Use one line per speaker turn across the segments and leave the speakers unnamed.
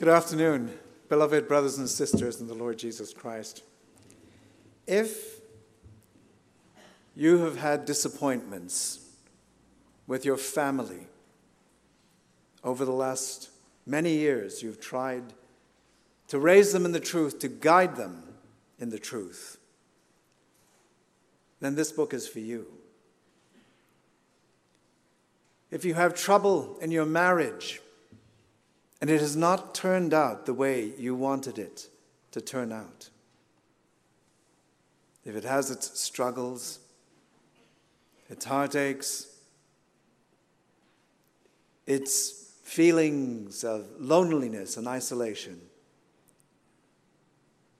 Good afternoon, beloved brothers and sisters in the Lord Jesus Christ. If you have had disappointments with your family over the last many years, you've tried to raise them in the truth, to guide them in the truth, then this book is for you. If you have trouble in your marriage, and it has not turned out the way you wanted it to turn out. If it has its struggles, its heartaches, its feelings of loneliness and isolation,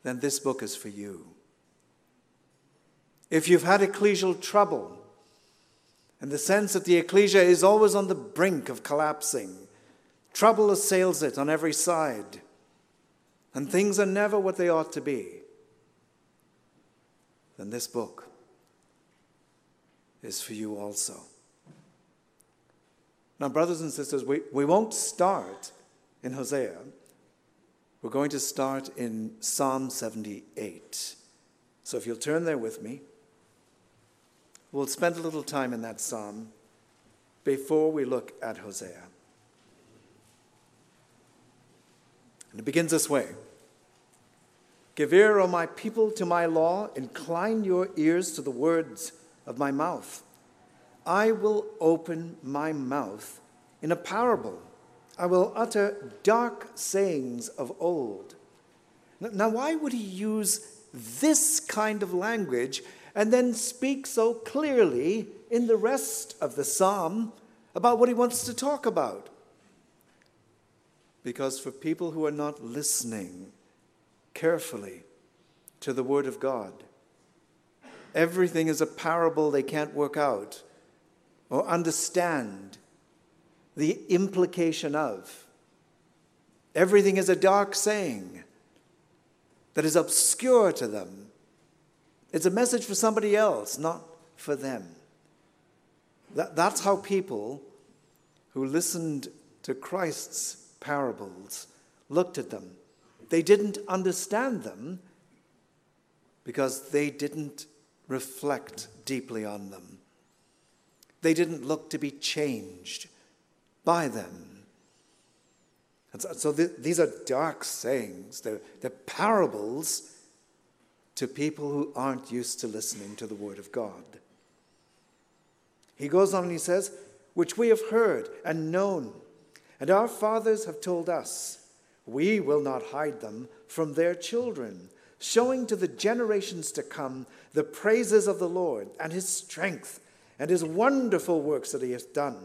then this book is for you. If you've had ecclesial trouble, and the sense that the ecclesia is always on the brink of collapsing, Trouble assails it on every side, and things are never what they ought to be. Then this book is for you also. Now, brothers and sisters, we, we won't start in Hosea. We're going to start in Psalm 78. So if you'll turn there with me, we'll spend a little time in that psalm before we look at Hosea. And it begins this way Give ear, O my people, to my law, incline your ears to the words of my mouth. I will open my mouth in a parable. I will utter dark sayings of old. Now, why would he use this kind of language and then speak so clearly in the rest of the psalm about what he wants to talk about? Because for people who are not listening carefully to the Word of God, everything is a parable they can't work out or understand the implication of. Everything is a dark saying that is obscure to them. It's a message for somebody else, not for them. That, that's how people who listened to Christ's parables, looked at them. They didn't understand them because they didn't reflect deeply on them. They didn't look to be changed by them. And so, th- these are dark sayings, they're, they're parables to people who aren't used to listening to the Word of God. He goes on and he says, Which we have heard and known and our fathers have told us, we will not hide them from their children, showing to the generations to come the praises of the Lord and his strength and his wonderful works that he has done.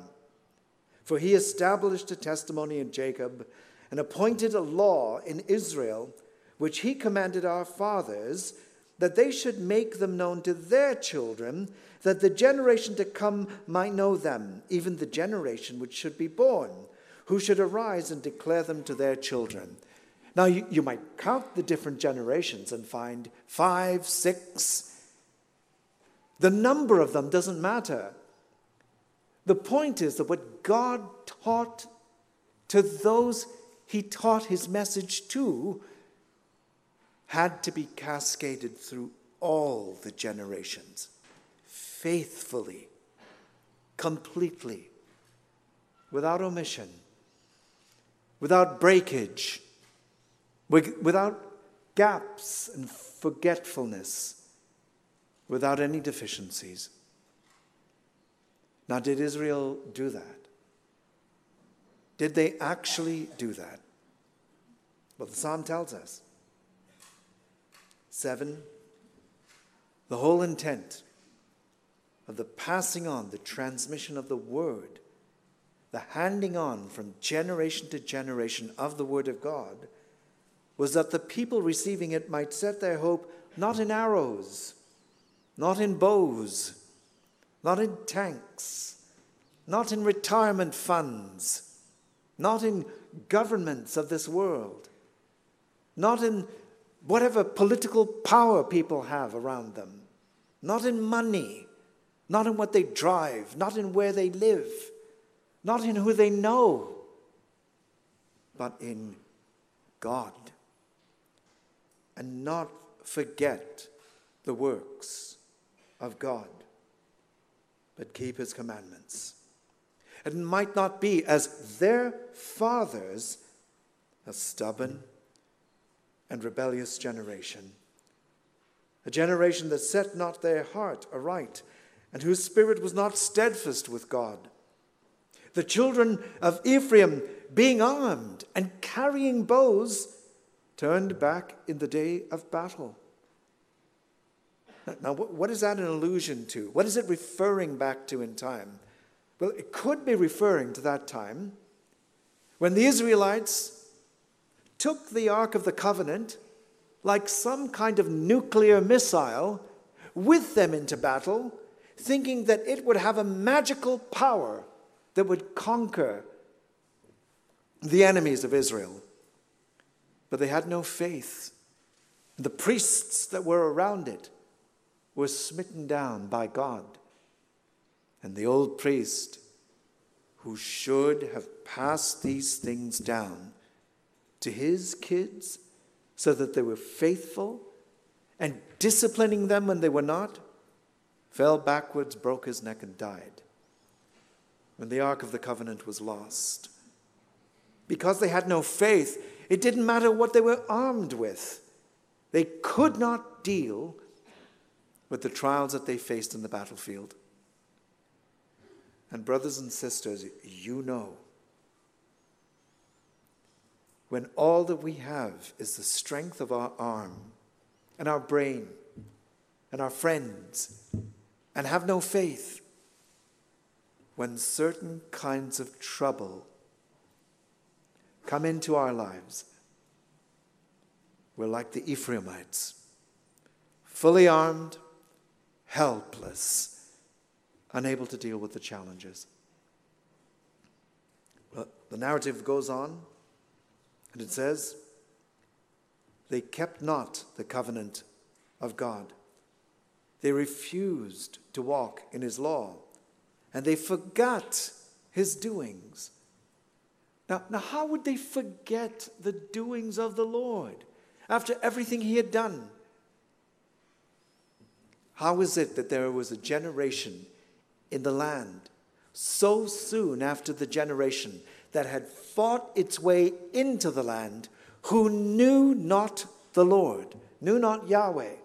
For he established a testimony in Jacob and appointed a law in Israel, which he commanded our fathers that they should make them known to their children, that the generation to come might know them, even the generation which should be born who should arise and declare them to their children. Now, you, you might count the different generations and find five, six. The number of them doesn't matter. The point is that what God taught to those he taught his message to had to be cascaded through all the generations, faithfully, completely, without omission without breakage, without gaps and forgetfulness, without any deficiencies. Now, did Israel do that? Did they actually do that? Well, the psalm tells us. Seven, the whole intent of the passing on, the transmission of the word the handing on from generation to generation of the Word of God was that the people receiving it might set their hope not in arrows, not in bows, not in tanks, not in retirement funds, not in governments of this world, not in whatever political power people have around them, not in money, not in what they drive, not in where they live not in who they know, but in God and not forget the works of God, but keep his commandments. It might not be as their fathers, a stubborn and rebellious generation, a generation that set not their heart aright, and whose spirit was not steadfast with God. The children of Ephraim, being armed and carrying bows, turned back in the day of battle. Now, what is that an allusion to? What is it referring back to in time? Well, it could be referring to that time when the Israelites took the Ark of the Covenant like some kind of nuclear missile with them into battle, thinking that it would have a magical power that would conquer the enemies of Israel. But they had no faith. The priests that were around it were smitten down by God. And the old priest, who should have passed these things down to his kids so that they were faithful and disciplining them when they were not, fell backwards, broke his neck, and died when the Ark of the Covenant was lost. Because they had no faith, it didn't matter what they were armed with. They could not deal with the trials that they faced in the battlefield. And, brothers and sisters, you know, when all that we have is the strength of our arm and our brain and our friends and have no faith, when certain kinds of trouble come into our lives, we're like the Ephraimites, fully armed, helpless, unable to deal with the challenges. But the narrative goes on, and it says, They kept not the covenant of God. They refused to walk in his law, and they forgot his doings. Now, now, how would they forget the doings of the Lord after everything he had done? How is it that there was a generation in the land so soon after the generation that had fought its way into the land who knew not the Lord, knew not Yahweh?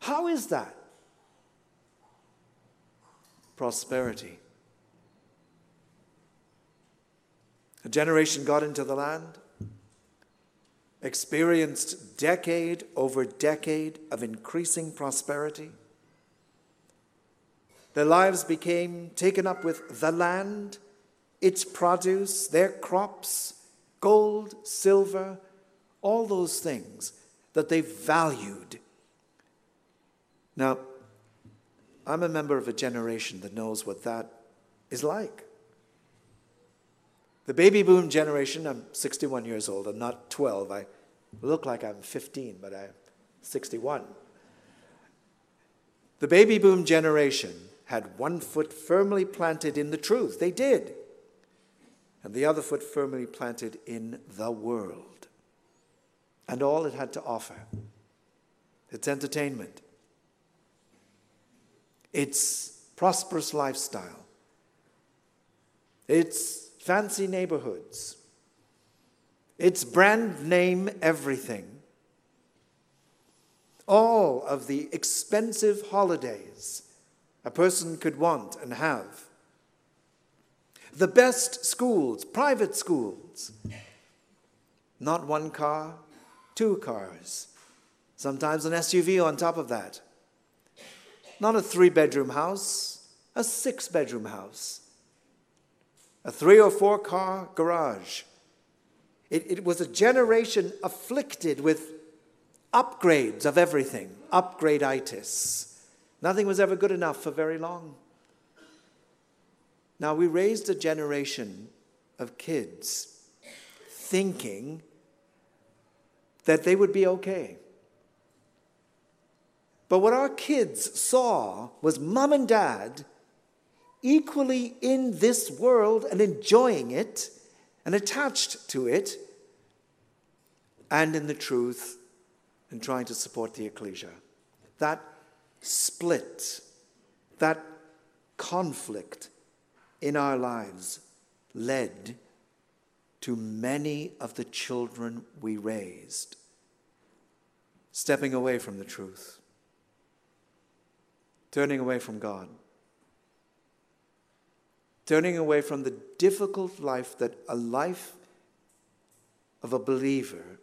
How is that? Prosperity. A generation got into the land, experienced decade over decade of increasing prosperity. Their lives became taken up with the land, its produce, their crops, gold, silver, all those things that they valued. Now, I'm a member of a generation that knows what that is like. The baby boom generation, I'm 61 years old, I'm not 12. I look like I'm 15, but I'm 61. The baby boom generation had one foot firmly planted in the truth. They did. And the other foot firmly planted in the world and all it had to offer its entertainment, its prosperous lifestyle, its fancy neighborhoods. It's brand name everything. All of the expensive holidays a person could want and have. The best schools, private schools. Not one car, two cars. Sometimes an SUV on top of that. Not a three bedroom house, a six bedroom house a three or four car garage. It, it was a generation afflicted with upgrades of everything, upgradeitis. Nothing was ever good enough for very long. Now, we raised a generation of kids thinking that they would be okay. But what our kids saw was mom and dad equally in this world and enjoying it and attached to it, and in the truth and trying to support the ecclesia. That split, that conflict in our lives led to many of the children we raised stepping away from the truth, turning away from God, turning away from the difficult life that a life of a believer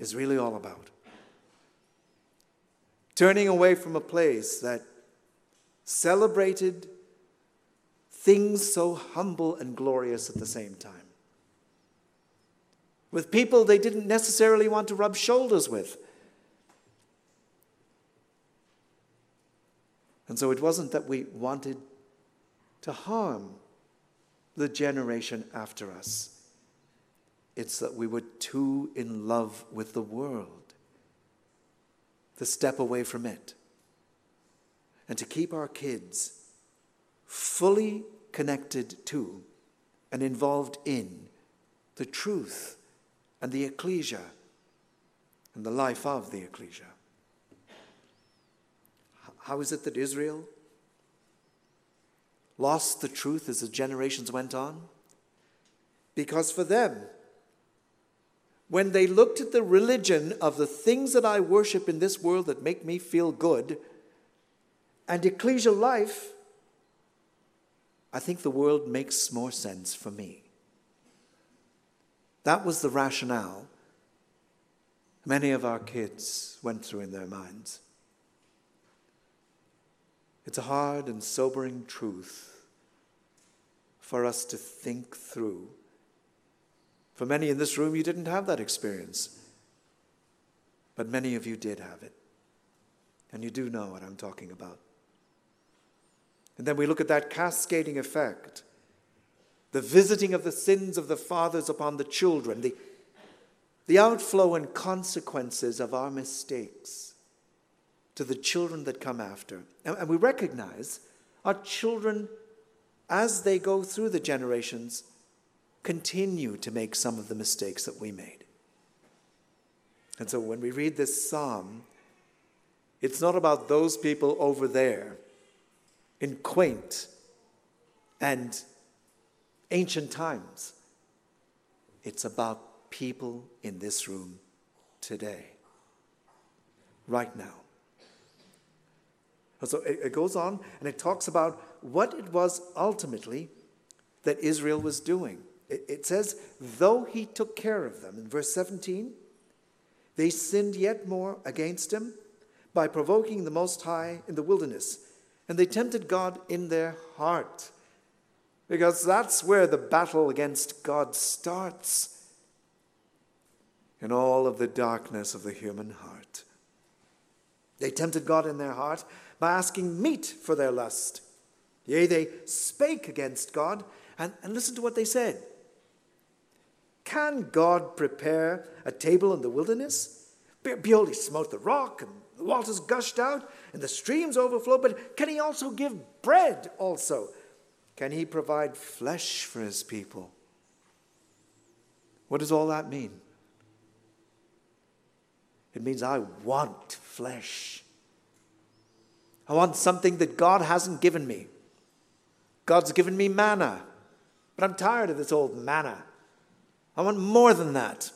is really all about. Turning away from a place that celebrated things so humble and glorious at the same time. With people they didn't necessarily want to rub shoulders with. And so it wasn't that we wanted to harm the generation after us. It's that we were too in love with the world to step away from it and to keep our kids fully connected to and involved in the truth and the ecclesia and the life of the ecclesia. How is it that Israel lost the truth as the generations went on? Because for them, when they looked at the religion of the things that I worship in this world that make me feel good and ecclesial life, I think the world makes more sense for me. That was the rationale many of our kids went through in their minds. It's a hard and sobering truth for us to think through. For many in this room, you didn't have that experience, but many of you did have it. And you do know what I'm talking about. And then we look at that cascading effect the visiting of the sins of the fathers upon the children, the, the outflow and consequences of our mistakes to the children that come after. And, and we recognize our children, as they go through the generations, continue to make some of the mistakes that we made. And so when we read this psalm, it's not about those people over there in quaint and ancient times. It's about people in this room today, right now. So it goes on and it talks about what it was ultimately that Israel was doing. It says, though he took care of them, in verse 17, they sinned yet more against him by provoking the Most High in the wilderness, and they tempted God in their heart because that's where the battle against God starts in all of the darkness of the human heart. They tempted God in their heart by asking meat for their lust. Yea, they spake against God, and, and listen to what they said. Can God prepare a table in the wilderness? Behold, he smote the rock, and the waters gushed out, and the streams overflowed, but can he also give bread also? Can he provide flesh for his people? What does all that mean? It means I want flesh. I want something that God hasn't given me. God's given me manna, but I'm tired of this old manna. I want more than that.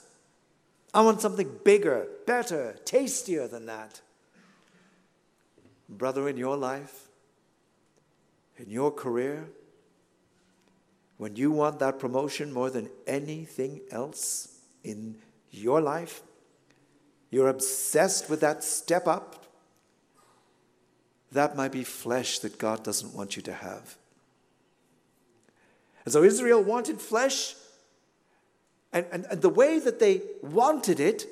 I want something bigger, better, tastier than that. Brother, in your life, in your career, when you want that promotion more than anything else in your life, you're obsessed with that step up, that might be flesh that God doesn't want you to have. And so Israel wanted flesh, and, and, and the way that they wanted it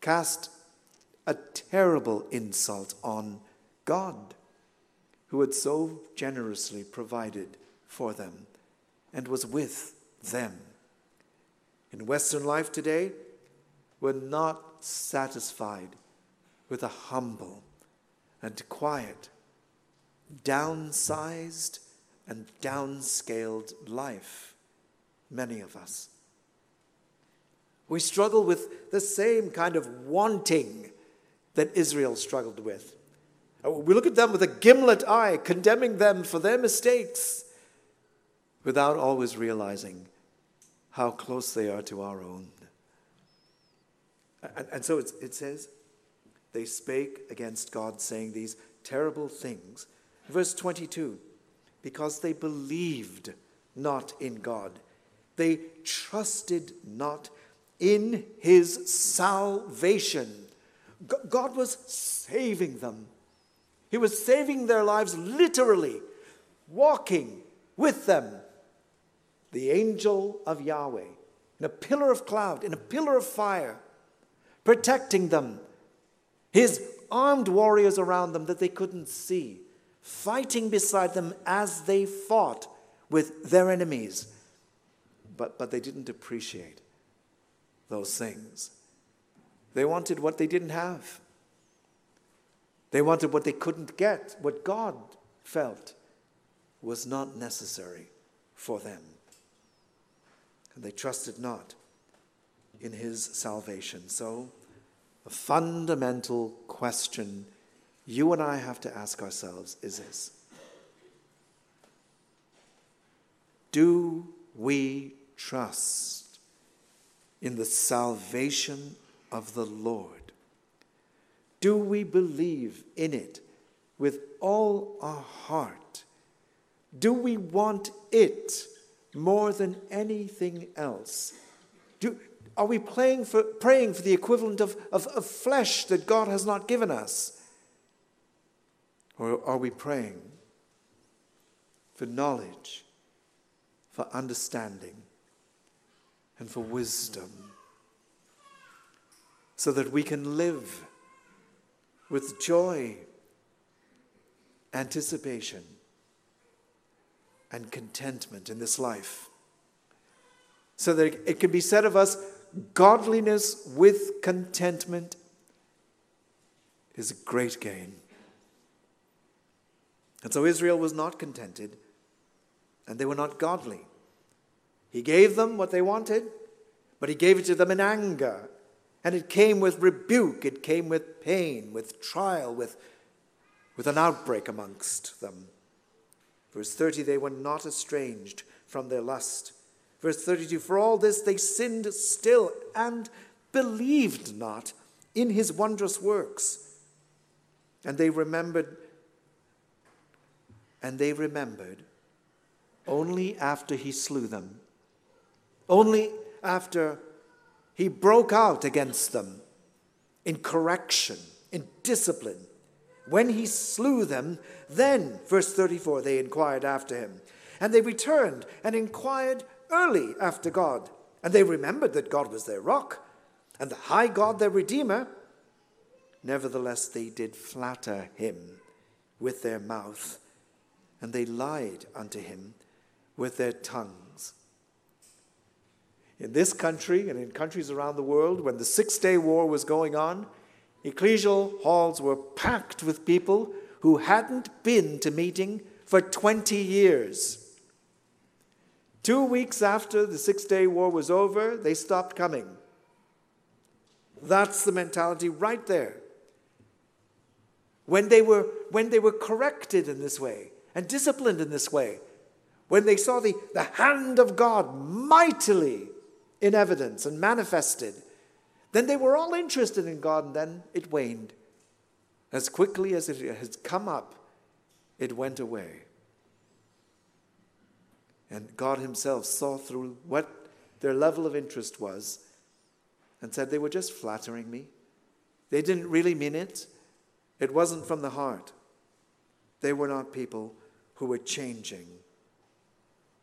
cast a terrible insult on God, who had so generously provided for them and was with them. In Western life today, we're not satisfied with a humble and quiet, downsized and downscaled life, many of us. We struggle with the same kind of wanting that Israel struggled with. Uh, we look at them with a gimlet eye, condemning them for their mistakes, without always realizing how close they are to our own. And, and so it says, they spake against God, saying these terrible things. Verse 22 because they believed not in God, they trusted not in his salvation. God was saving them. He was saving their lives literally, walking with them. The angel of Yahweh, in a pillar of cloud, in a pillar of fire, protecting them. His armed warriors around them that they couldn't see, fighting beside them as they fought with their enemies. But, but they didn't appreciate those things. They wanted what they didn't have. They wanted what they couldn't get, what God felt was not necessary for them. And they trusted not in his salvation. So, a fundamental question you and I have to ask ourselves is this Do we trust in the salvation of the Lord? Do we believe in it with all our heart? Do we want it more than anything else? Do, are we praying for, praying for the equivalent of, of, of flesh that God has not given us? Or are we praying for knowledge, for understanding, and for wisdom so that we can live with joy, anticipation, and contentment in this life? So that it can be said of us godliness with contentment is a great gain. And so Israel was not contented, and they were not godly. He gave them what they wanted, but he gave it to them in anger. And it came with rebuke, it came with pain, with trial, with, with an outbreak amongst them. Verse 30 they were not estranged from their lust Verse 32 For all this they sinned still and believed not in his wondrous works. And they remembered, and they remembered only after he slew them, only after he broke out against them in correction, in discipline. When he slew them, then, verse 34, they inquired after him. And they returned and inquired early after God, and they remembered that God was their rock and the high God their Redeemer. Nevertheless, they did flatter him with their mouth, and they lied unto him with their tongues. In this country and in countries around the world, when the Six Day War was going on, ecclesial halls were packed with people who hadn't been to meeting for 20 years. Two weeks after the Six Day War was over, they stopped coming. That's the mentality right there. When they were, when they were corrected in this way and disciplined in this way, when they saw the, the hand of God mightily in evidence and manifested, then they were all interested in God and then it waned. As quickly as it had come up, it went away. And God Himself saw through what their level of interest was and said they were just flattering me. They didn't really mean it, it wasn't from the heart. They were not people who were changing.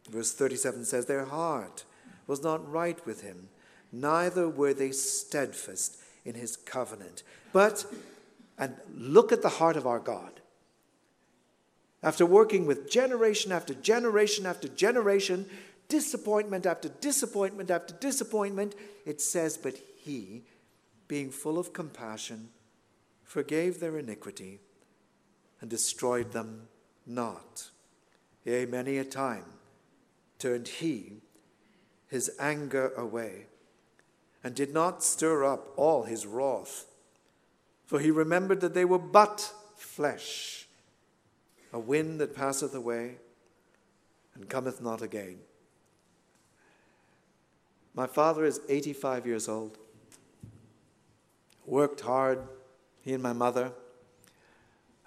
Verse 37 says, Their heart was not right with Him, neither were they steadfast in His covenant. But, and look at the heart of our God after working with generation after generation after generation, disappointment after disappointment after disappointment, it says, But he, being full of compassion, forgave their iniquity and destroyed them not. Yea, many a time turned he his anger away and did not stir up all his wrath. For he remembered that they were but flesh, a wind that passeth away and cometh not again. My father is 85 years old, worked hard, he and my mother,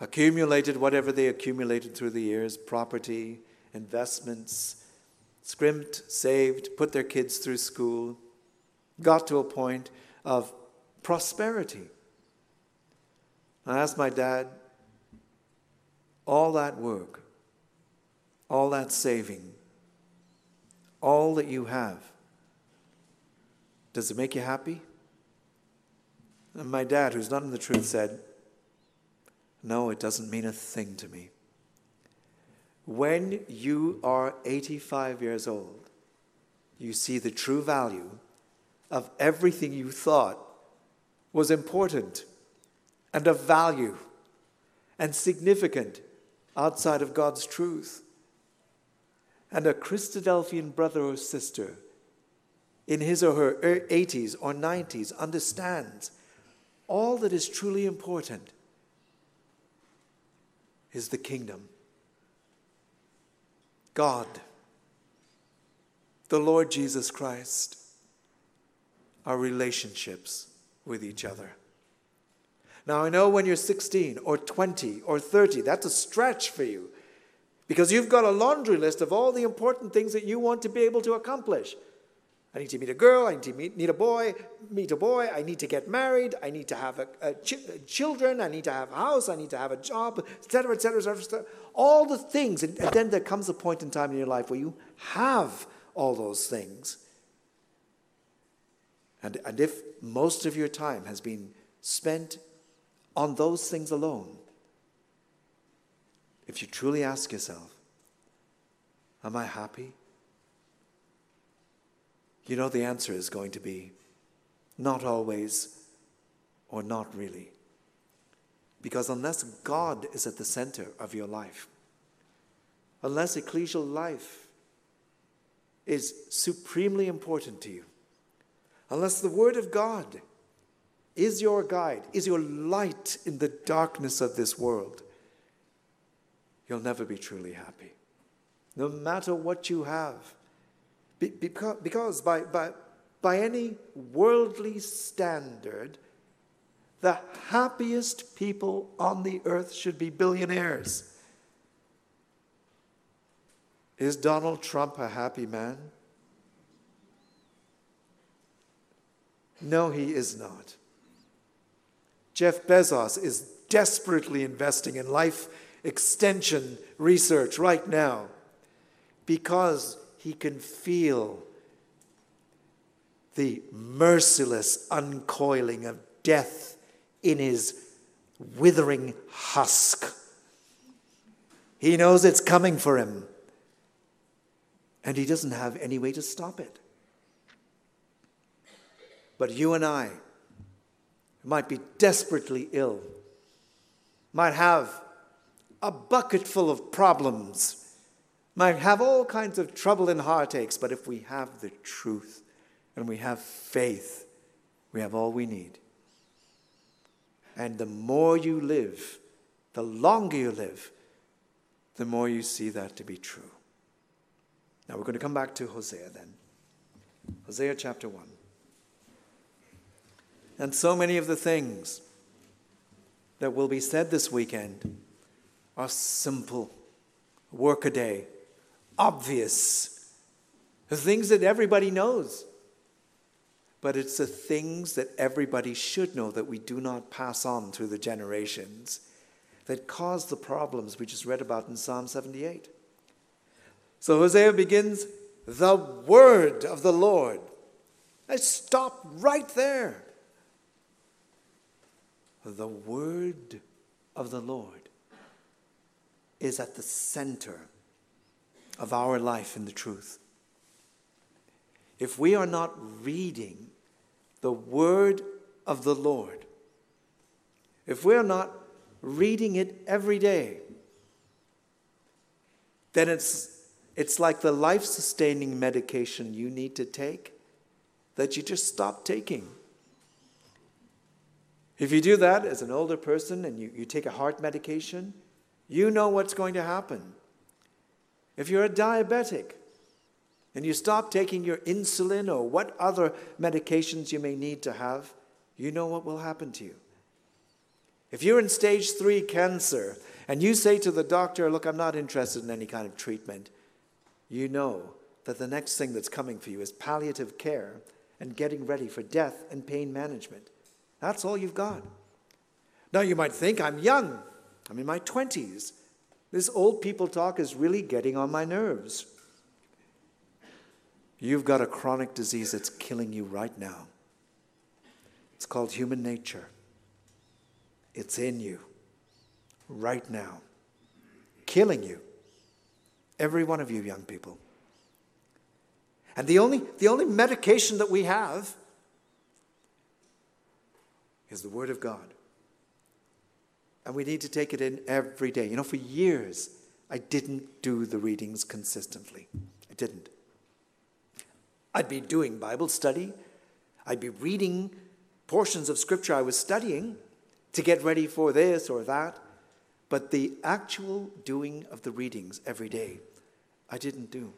accumulated whatever they accumulated through the years property, investments, scrimped, saved, put their kids through school, got to a point of prosperity. I asked my dad, all that work, all that saving, all that you have, does it make you happy? And my dad, who's not in the truth, said, No, it doesn't mean a thing to me. When you are 85 years old, you see the true value of everything you thought was important and of value and significant outside of God's truth. And a Christadelphian brother or sister in his or her 80s or 90s understands all that is truly important is the kingdom. God, the Lord Jesus Christ, our relationships with each other. Now, I know when you're 16 or 20 or 30, that's a stretch for you because you've got a laundry list of all the important things that you want to be able to accomplish. I need to meet a girl, I need to meet, meet a boy, meet a boy, I need to get married, I need to have a, a ch- children, I need to have a house, I need to have a job, etc., etc., etc. All the things. And, and then there comes a point in time in your life where you have all those things. And, and if most of your time has been spent on those things alone, if you truly ask yourself, Am I happy? You know, the answer is going to be not always or not really. Because unless God is at the center of your life, unless ecclesial life is supremely important to you, unless the Word of God is your guide, is your light in the darkness of this world, you'll never be truly happy. No matter what you have. Because, by, by, by any worldly standard, the happiest people on the earth should be billionaires. Is Donald Trump a happy man? No, he is not. Jeff Bezos is desperately investing in life extension research right now because he can feel the merciless uncoiling of death in his withering husk. He knows it's coming for him, and he doesn't have any way to stop it. But you and I might be desperately ill, might have a bucket full of problems might have all kinds of trouble and heartaches, but if we have the truth and we have faith, we have all we need. And the more you live, the longer you live, the more you see that to be true. Now we're going to come back to Hosea then. Hosea chapter 1. And so many of the things that will be said this weekend are simple. workaday, obvious, the things that everybody knows. But it's the things that everybody should know that we do not pass on through the generations that cause the problems we just read about in Psalm 78. So Hosea begins, the word of the Lord. I stop right there. The word of the Lord is at the center of our life in the truth. If we are not reading the word of the Lord, if we are not reading it every day, then it's, it's like the life sustaining medication you need to take that you just stop taking. If you do that as an older person and you, you take a heart medication, you know what's going to happen. If you're a diabetic and you stop taking your insulin or what other medications you may need to have, you know what will happen to you. If you're in stage three cancer and you say to the doctor, Look, I'm not interested in any kind of treatment, you know that the next thing that's coming for you is palliative care and getting ready for death and pain management. That's all you've got. Now, you might think I'm young, I'm in my 20s. This old people talk is really getting on my nerves. You've got a chronic disease that's killing you right now. It's called human nature. It's in you right now, killing you. Every one of you young people. And the only, the only medication that we have is the Word of God. And we need to take it in every day. You know, for years, I didn't do the readings consistently. I didn't. I'd be doing Bible study, I'd be reading portions of Scripture I was studying to get ready for this or that. But the actual doing of the readings every day, I didn't do.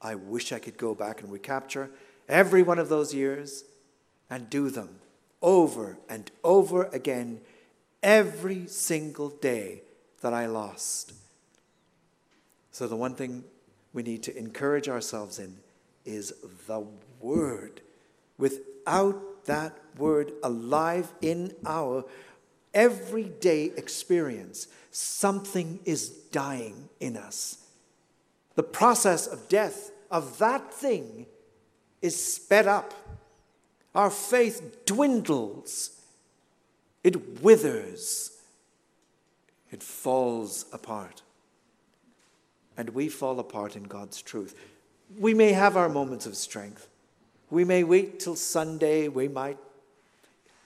I wish I could go back and recapture every one of those years and do them over and over again every single day that I lost. So, the one thing we need to encourage ourselves in is the Word. Without that Word alive in our everyday experience, something is dying in us. The process of death of that thing is sped up. Our faith dwindles, it withers, it falls apart. And we fall apart in God's truth. We may have our moments of strength. We may wait till Sunday. We might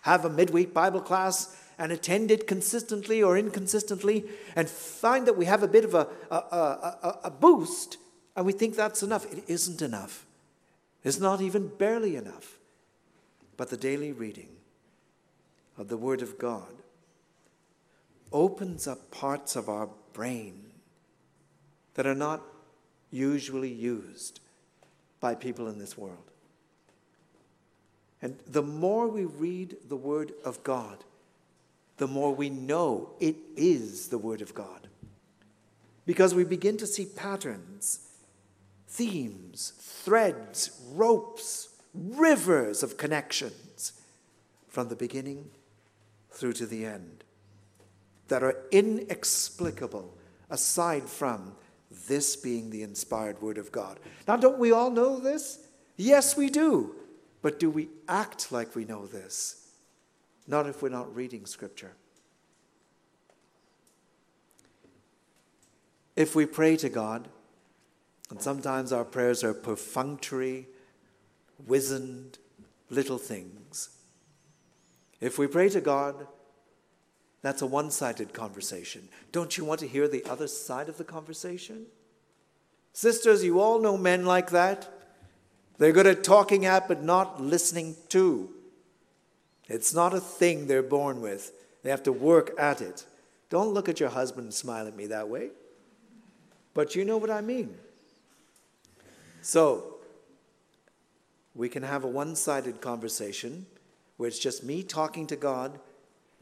have a midweek Bible class and attend it consistently or inconsistently and find that we have a bit of a, a, a, a boost and we think that's enough. It isn't enough. It's not even barely enough. But the daily reading of the Word of God opens up parts of our brain that are not usually used by people in this world. And the more we read the Word of God, the more we know it is the Word of God. Because we begin to see patterns, themes, threads, ropes, rivers of connections from the beginning through to the end that are inexplicable aside from this being the inspired Word of God. Now, don't we all know this? Yes, we do. But do we act like we know this? not if we're not reading Scripture. If we pray to God, and sometimes our prayers are perfunctory, wizened, little things. If we pray to God, that's a one sided conversation. Don't you want to hear the other side of the conversation? Sisters, you all know men like that. They're good at talking at but not listening to. It's not a thing they're born with, they have to work at it. Don't look at your husband and smile at me that way. But you know what I mean. So, we can have a one sided conversation where it's just me talking to God,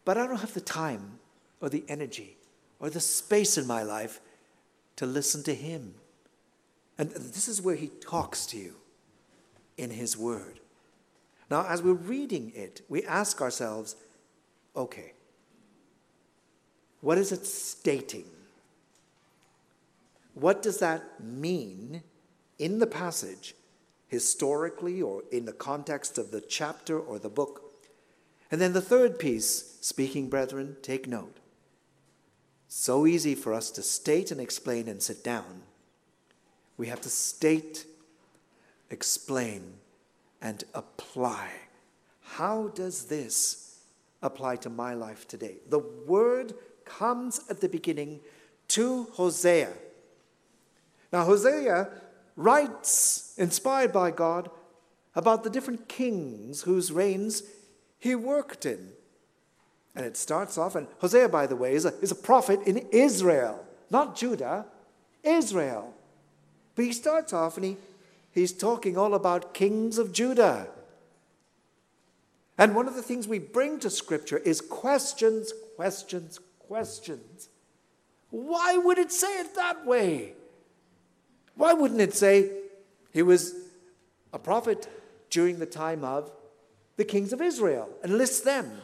but I don't have the time or the energy or the space in my life to listen to Him. And this is where He talks to you in His Word. Now, as we're reading it, we ask ourselves, okay, what is it stating? What does that mean in the passage, historically or in the context of the chapter or the book? And then the third piece, speaking brethren, take note. So easy for us to state and explain and sit down. We have to state, explain, and apply. How does this apply to my life today? The word comes at the beginning to Hosea. Now, Hosea writes, inspired by God, about the different kings whose reigns he worked in. And it starts off, and Hosea, by the way, is a, is a prophet in Israel, not Judah, Israel. But he starts off and he, he's talking all about kings of Judah. And one of the things we bring to Scripture is questions, questions, questions. Why would it say it that way? Why wouldn't it say he was a prophet during the time of the kings of Israel and list them?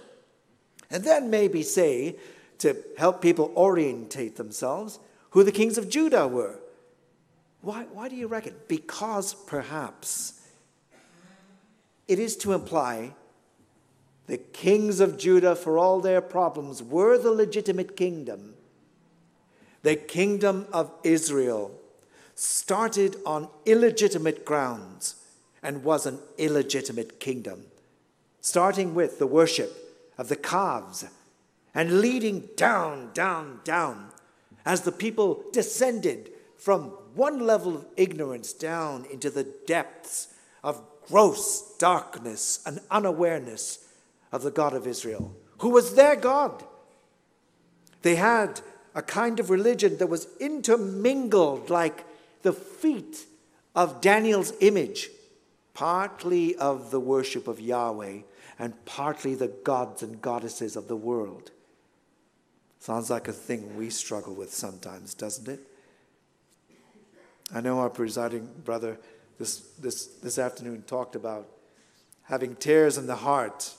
And then maybe say, to help people orientate themselves, who the kings of Judah were. Why, why do you reckon? Because perhaps it is to imply the kings of Judah, for all their problems, were the legitimate kingdom. The kingdom of Israel started on illegitimate grounds and was an illegitimate kingdom, starting with the worship of the calves and leading down, down, down as the people descended from one level of ignorance down into the depths of gross darkness and unawareness of the God of Israel, who was their God. They had a kind of religion that was intermingled like the feet of Daniel's image, partly of the worship of Yahweh and partly the gods and goddesses of the world. Sounds like a thing we struggle with sometimes, doesn't it? I know our presiding brother this, this, this afternoon talked about having tears in the heart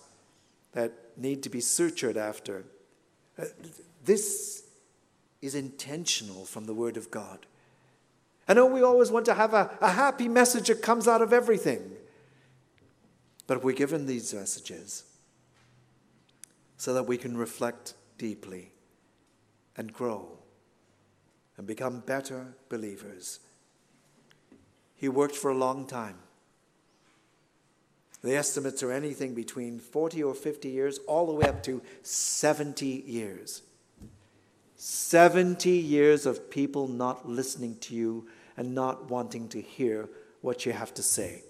that need to be sutured after. Uh, this is intentional from the Word of God. I know we always want to have a, a happy message that comes out of everything. But we're given these messages so that we can reflect deeply and grow and become better believers. He worked for a long time. The estimates are anything between 40 or 50 years, all the way up to 70 years. 70 years of people not listening to you and not wanting to hear what you have to say.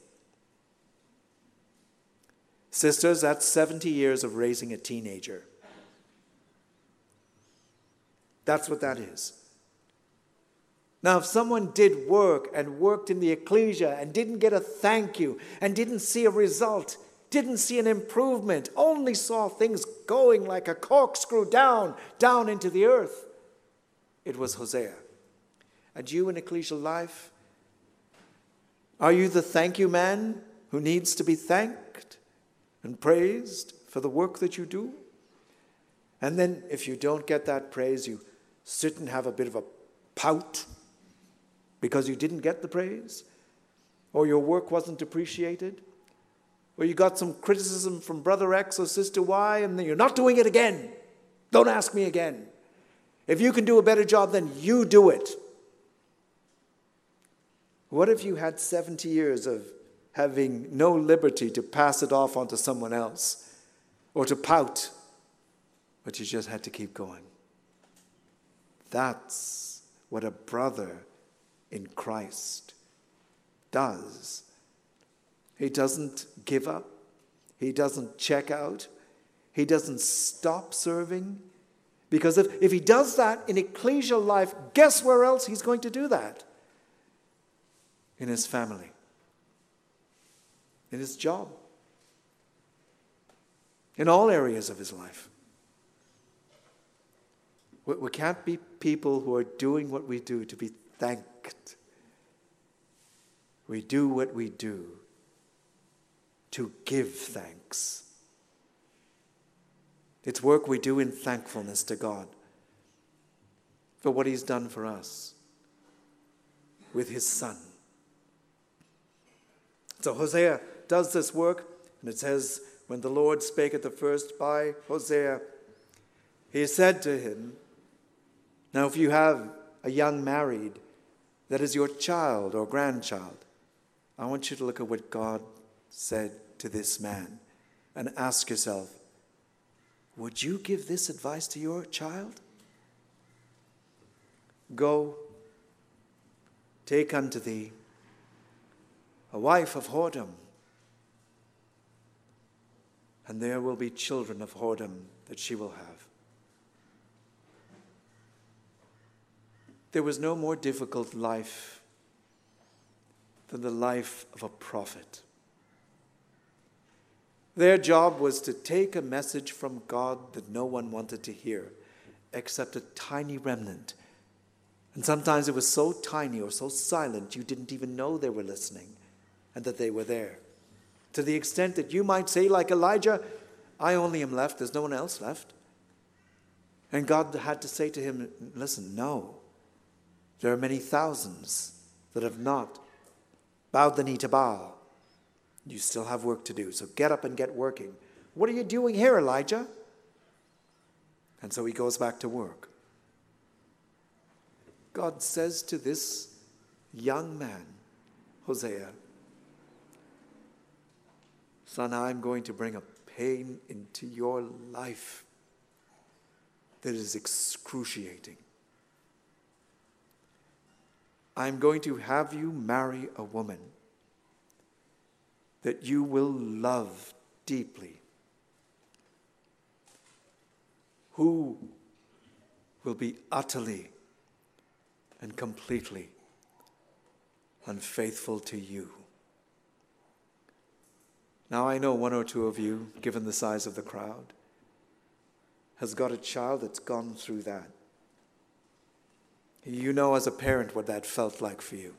Sisters, that's 70 years of raising a teenager. That's what that is. Now, if someone did work and worked in the ecclesia and didn't get a thank you and didn't see a result, didn't see an improvement, only saw things going like a corkscrew down, down into the earth, it was Hosea. And you in ecclesial life, are you the thank you man who needs to be thanked? and praised for the work that you do. And then, if you don't get that praise, you sit and have a bit of a pout because you didn't get the praise, or your work wasn't appreciated, or you got some criticism from brother X or sister Y, and then you're not doing it again. Don't ask me again. If you can do a better job, then you do it. What if you had 70 years of having no liberty to pass it off onto someone else or to pout, but you just had to keep going. That's what a brother in Christ does. He doesn't give up, he doesn't check out, he doesn't stop serving. Because if, if he does that in ecclesial life, guess where else he's going to do that? In his family in his job, in all areas of his life. We can't be people who are doing what we do to be thanked. We do what we do to give thanks. It's work we do in thankfulness to God for what He's done for us with His Son. So Hosea does this work. And it says, When the Lord spake at the first by Hosea, he said to him, Now, if you have a young married that is your child or grandchild, I want you to look at what God said to this man and ask yourself, Would you give this advice to your child? Go, take unto thee a wife of whoredom and there will be children of whoredom that she will have. There was no more difficult life than the life of a prophet. Their job was to take a message from God that no one wanted to hear except a tiny remnant. And sometimes it was so tiny or so silent you didn't even know they were listening and that they were there. To the extent that you might say, like Elijah, I only am left, there's no one else left. And God had to say to him, Listen, no. There are many thousands that have not bowed the knee to Baal. You still have work to do, so get up and get working. What are you doing here, Elijah? And so he goes back to work. God says to this young man, Hosea, Son, I'm going to bring a pain into your life that is excruciating. I'm going to have you marry a woman that you will love deeply, who will be utterly and completely unfaithful to you. Now, I know one or two of you, given the size of the crowd, has got a child that's gone through that. You know, as a parent, what that felt like for you.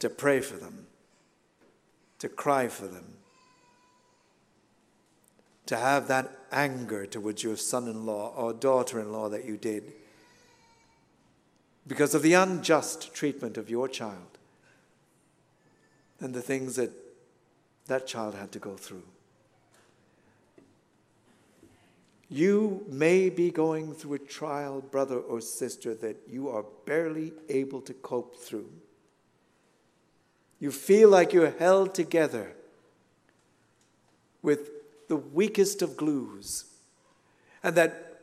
To pray for them, to cry for them, to have that anger towards your son in law or daughter in law that you did because of the unjust treatment of your child and the things that that child had to go through. You may be going through a trial, brother or sister, that you are barely able to cope through. You feel like you're held together with the weakest of glues, and that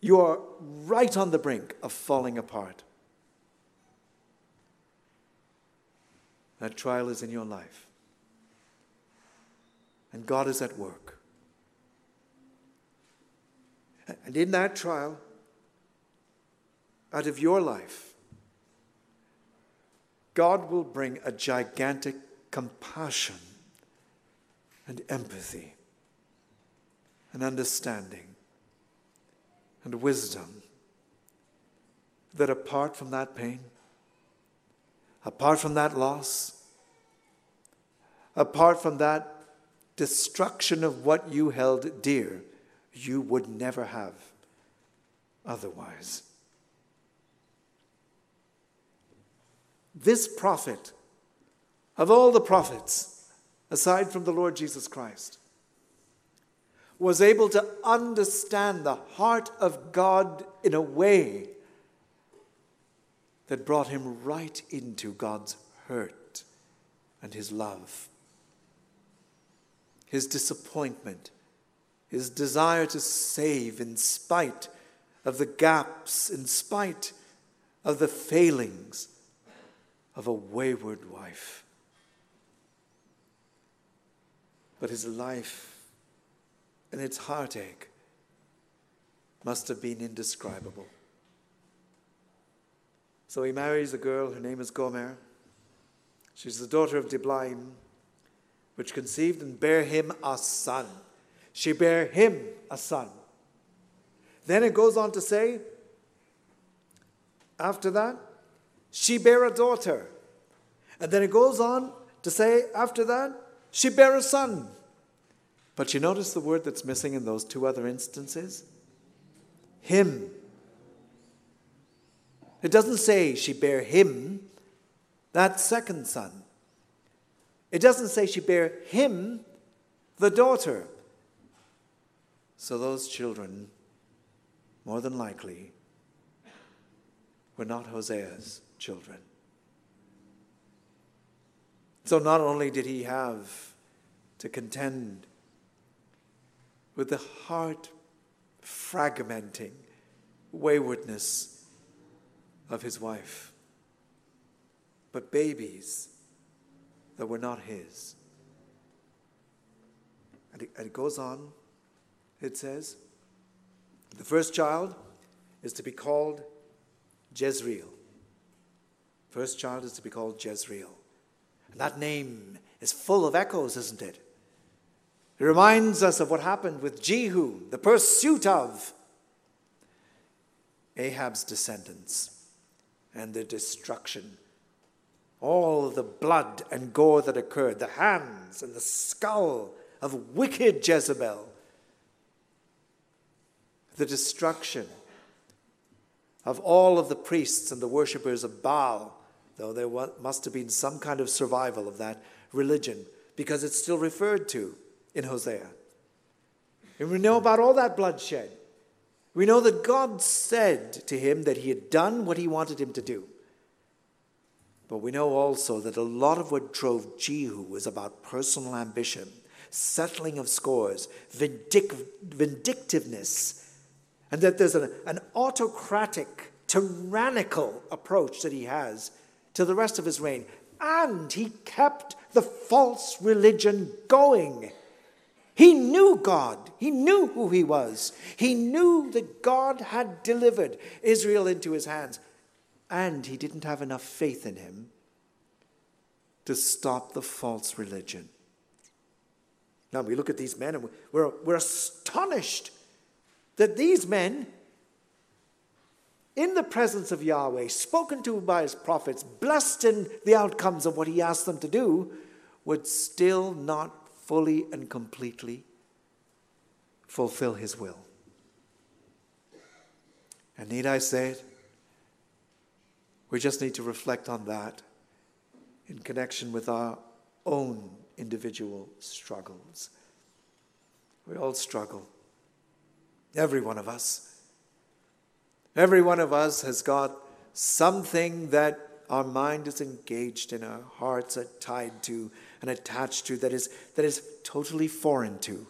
you are right on the brink of falling apart. That trial is in your life, and God is at work. And in that trial, out of your life, God will bring a gigantic compassion and empathy and understanding and wisdom that apart from that pain, apart from that loss, apart from that destruction of what you held dear, you would never have otherwise. This prophet, of all the prophets, aside from the Lord Jesus Christ, was able to understand the heart of God in a way that brought him right into God's hurt and his love, his disappointment his desire to save in spite of the gaps, in spite of the failings of a wayward wife. But his life and its heartache must have been indescribable. So he marries a girl, her name is Gomer. She's the daughter of Diblaim, which conceived and bare him a son she bare him a son. Then it goes on to say, after that, she bare a daughter. And then it goes on to say, after that, she bare a son. But you notice the word that's missing in those two other instances? Him. It doesn't say she bare him, that second son. It doesn't say she bare him, the daughter. So those children, more than likely, were not Hosea's children. So not only did he have to contend with the heart fragmenting waywardness of his wife, but babies that were not his. And it, and it goes on, it says, the first child is to be called Jezreel. First child is to be called Jezreel. And that name is full of echoes, isn't it? It reminds us of what happened with Jehu, the pursuit of Ahab's descendants and their destruction. All the blood and gore that occurred, the hands and the skull of wicked Jezebel, the destruction of all of the priests and the worshippers of Baal, though there must have been some kind of survival of that religion because it's still referred to in Hosea. And we know about all that bloodshed. We know that God said to him that he had done what he wanted him to do. But we know also that a lot of what drove Jehu was about personal ambition, settling of scores, vindic- vindictiveness, and that there's an, an autocratic, tyrannical approach that he has to the rest of his reign. And he kept the false religion going. He knew God. He knew who he was. He knew that God had delivered Israel into his hands. And he didn't have enough faith in him to stop the false religion. Now we look at these men and we're, we're astonished that these men, in the presence of Yahweh, spoken to by his prophets, blessed in the outcomes of what he asked them to do, would still not fully and completely fulfill his will. And need I say it? We just need to reflect on that in connection with our own individual struggles. We all struggle. Every one of us. Every one of us has got something that our mind is engaged in, our hearts are tied to, and attached to that is, that is totally foreign to,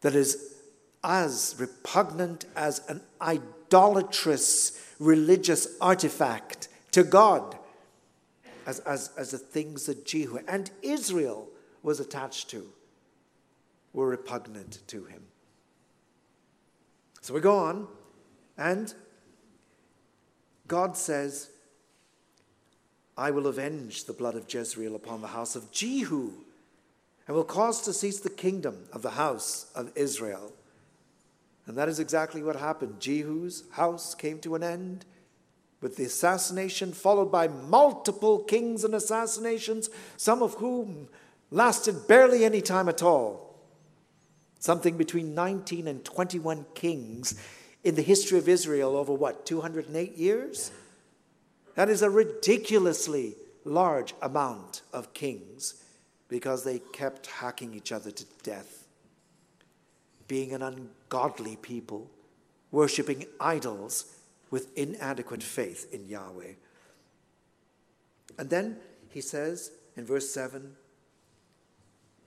that is as repugnant as an idolatrous religious artifact to God as, as, as the things that Jehu and Israel was attached to were repugnant to him. So we go on, and God says, I will avenge the blood of Jezreel upon the house of Jehu, and will cause to cease the kingdom of the house of Israel. And that is exactly what happened. Jehu's house came to an end with the assassination, followed by multiple kings and assassinations, some of whom lasted barely any time at all. Something between 19 and 21 kings in the history of Israel over what, 208 years? That is a ridiculously large amount of kings because they kept hacking each other to death. Being an ungodly people, worshipping idols with inadequate faith in Yahweh. And then he says in verse 7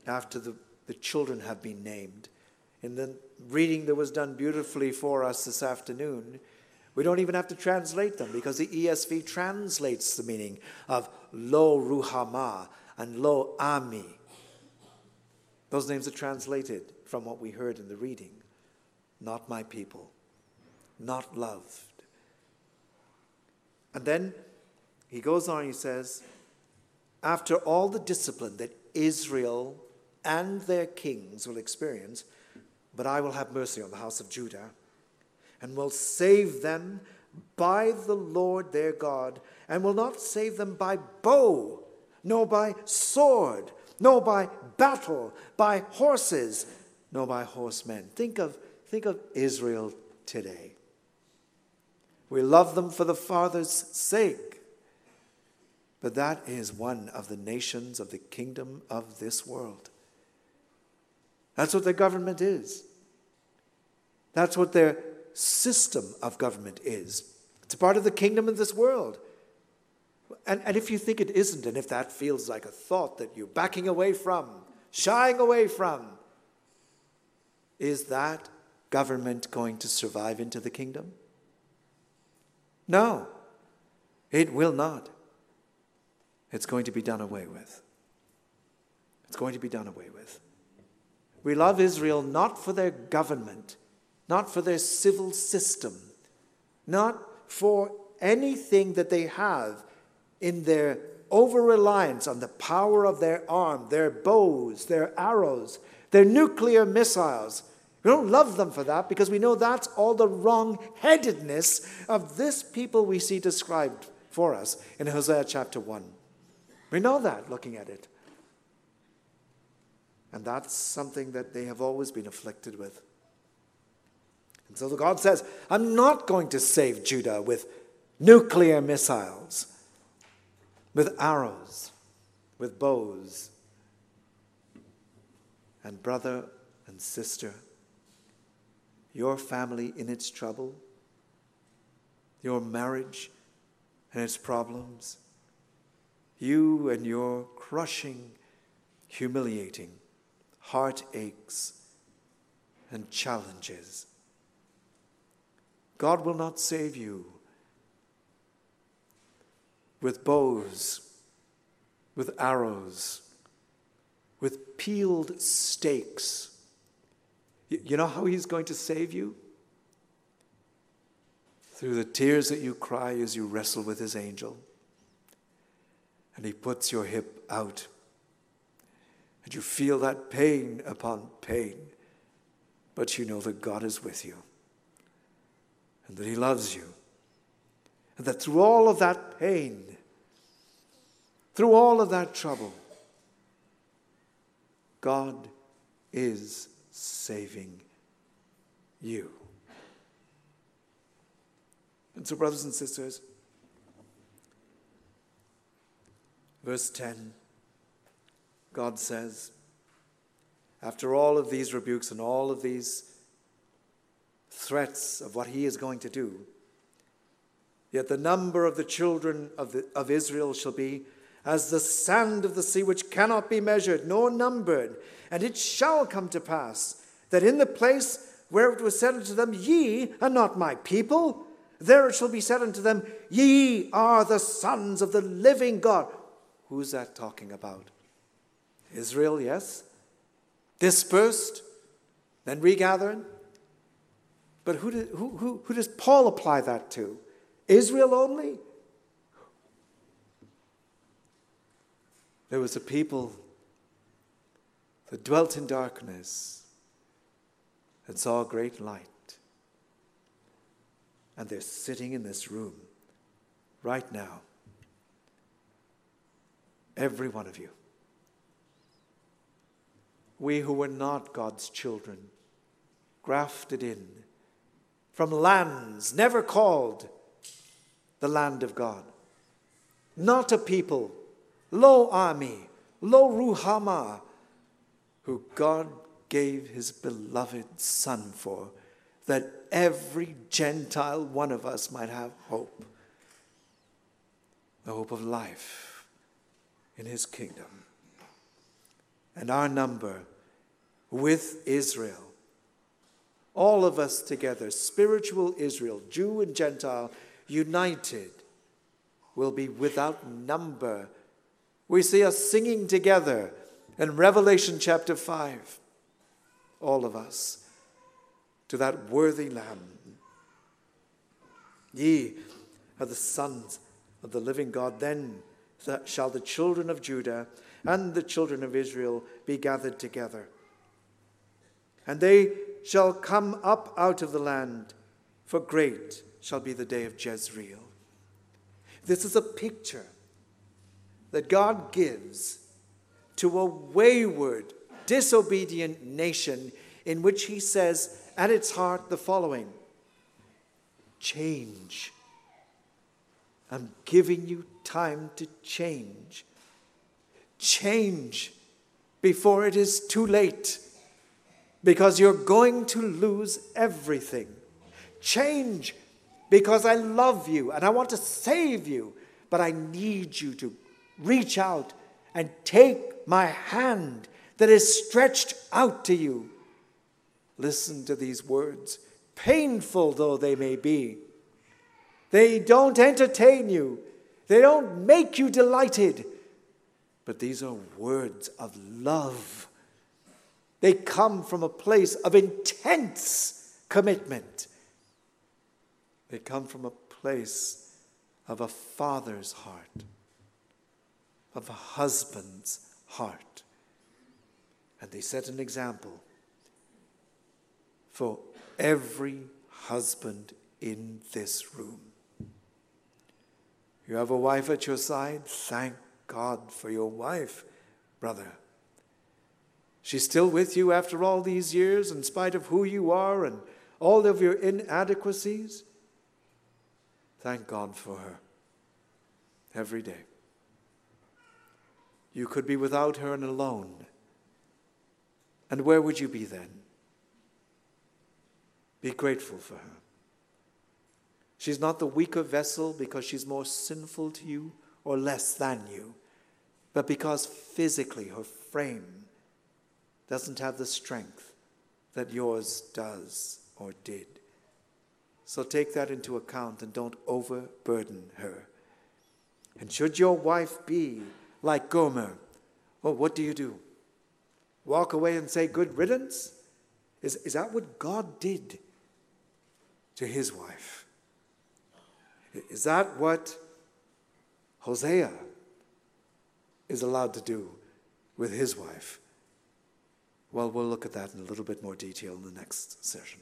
after the, the children have been named, in the reading that was done beautifully for us this afternoon, we don't even have to translate them because the ESV translates the meaning of Lo Ruhamah and Lo Ami. Those names are translated from what we heard in the reading. Not my people, not loved. And then he goes on, he says, after all the discipline that Israel and their kings will experience, but I will have mercy on the house of Judah and will save them by the Lord their God, and will not save them by bow, nor by sword, nor by battle, by horses, nor by horsemen. Think of, think of Israel today. We love them for the Father's sake, but that is one of the nations of the kingdom of this world. That's what their government is. That's what their system of government is. It's a part of the kingdom of this world. And, and if you think it isn't, and if that feels like a thought that you're backing away from, shying away from, is that government going to survive into the kingdom? No, it will not. It's going to be done away with. It's going to be done away with. We love Israel not for their government, not for their civil system, not for anything that they have in their over reliance on the power of their arm, their bows, their arrows, their nuclear missiles. We don't love them for that because we know that's all the wrong headedness of this people we see described for us in Hosea chapter 1. We know that looking at it. And that's something that they have always been afflicted with. And so God says, I'm not going to save Judah with nuclear missiles, with arrows, with bows. And brother and sister, your family in its trouble, your marriage and its problems, you and your crushing, humiliating heartaches and challenges. God will not save you with bows, with arrows, with peeled stakes. You know how He's going to save you? Through the tears that you cry as you wrestle with His angel. And He puts your hip out. And you feel that pain upon pain. But you know that God is with you and that He loves you. And that through all of that pain, through all of that trouble, God is saving you. And so, brothers and sisters, verse 10, God says, after all of these rebukes and all of these threats of what he is going to do, yet the number of the children of, the, of Israel shall be as the sand of the sea, which cannot be measured nor numbered. And it shall come to pass that in the place where it was said unto them, Ye are not my people, there it shall be said unto them, Ye are the sons of the living God. Who's that talking about? Israel, yes. Dispersed, then regathering. But who, did, who, who, who does Paul apply that to? Israel only? There was a people that dwelt in darkness and saw a great light. And they're sitting in this room right now. Every one of you. We who were not God's children, grafted in from lands never called the land of God. Not a people Lo Ami, Lo Ruhamah, who God gave his beloved Son for, that every Gentile one of us might have hope. The hope of life in his kingdom. And our number with Israel, all of us together, spiritual Israel, Jew and Gentile, united, will be without number we see us singing together in Revelation chapter 5, all of us, to that worthy Lamb. Ye are the sons of the living God. Then shall the children of Judah and the children of Israel be gathered together. And they shall come up out of the land, for great shall be the day of Jezreel. This is a picture that God gives to a wayward, disobedient nation in which he says at its heart the following Change. I'm giving you time to change. Change before it is too late because you're going to lose everything. Change because I love you and I want to save you, but I need you to reach out and take my hand that is stretched out to you. Listen to these words, painful though they may be. They don't entertain you, they don't make you delighted, but these are words of love They come from a place of intense commitment. They come from a place of a father's heart, of a husband's heart. And they set an example for every husband in this room. You have a wife at your side? Thank God for your wife, brother. She's still with you after all these years, in spite of who you are and all of your inadequacies. Thank God for her every day. You could be without her and alone. And where would you be then? Be grateful for her. She's not the weaker vessel because she's more sinful to you or less than you, but because physically her frame doesn't have the strength that yours does or did. So take that into account and don't overburden her. And should your wife be like Gomer, well, what do you do? Walk away and say good riddance? Is, is that what God did to his wife? Is that what Hosea is allowed to do with his wife? Well, we'll look at that in a little bit more detail in the next session.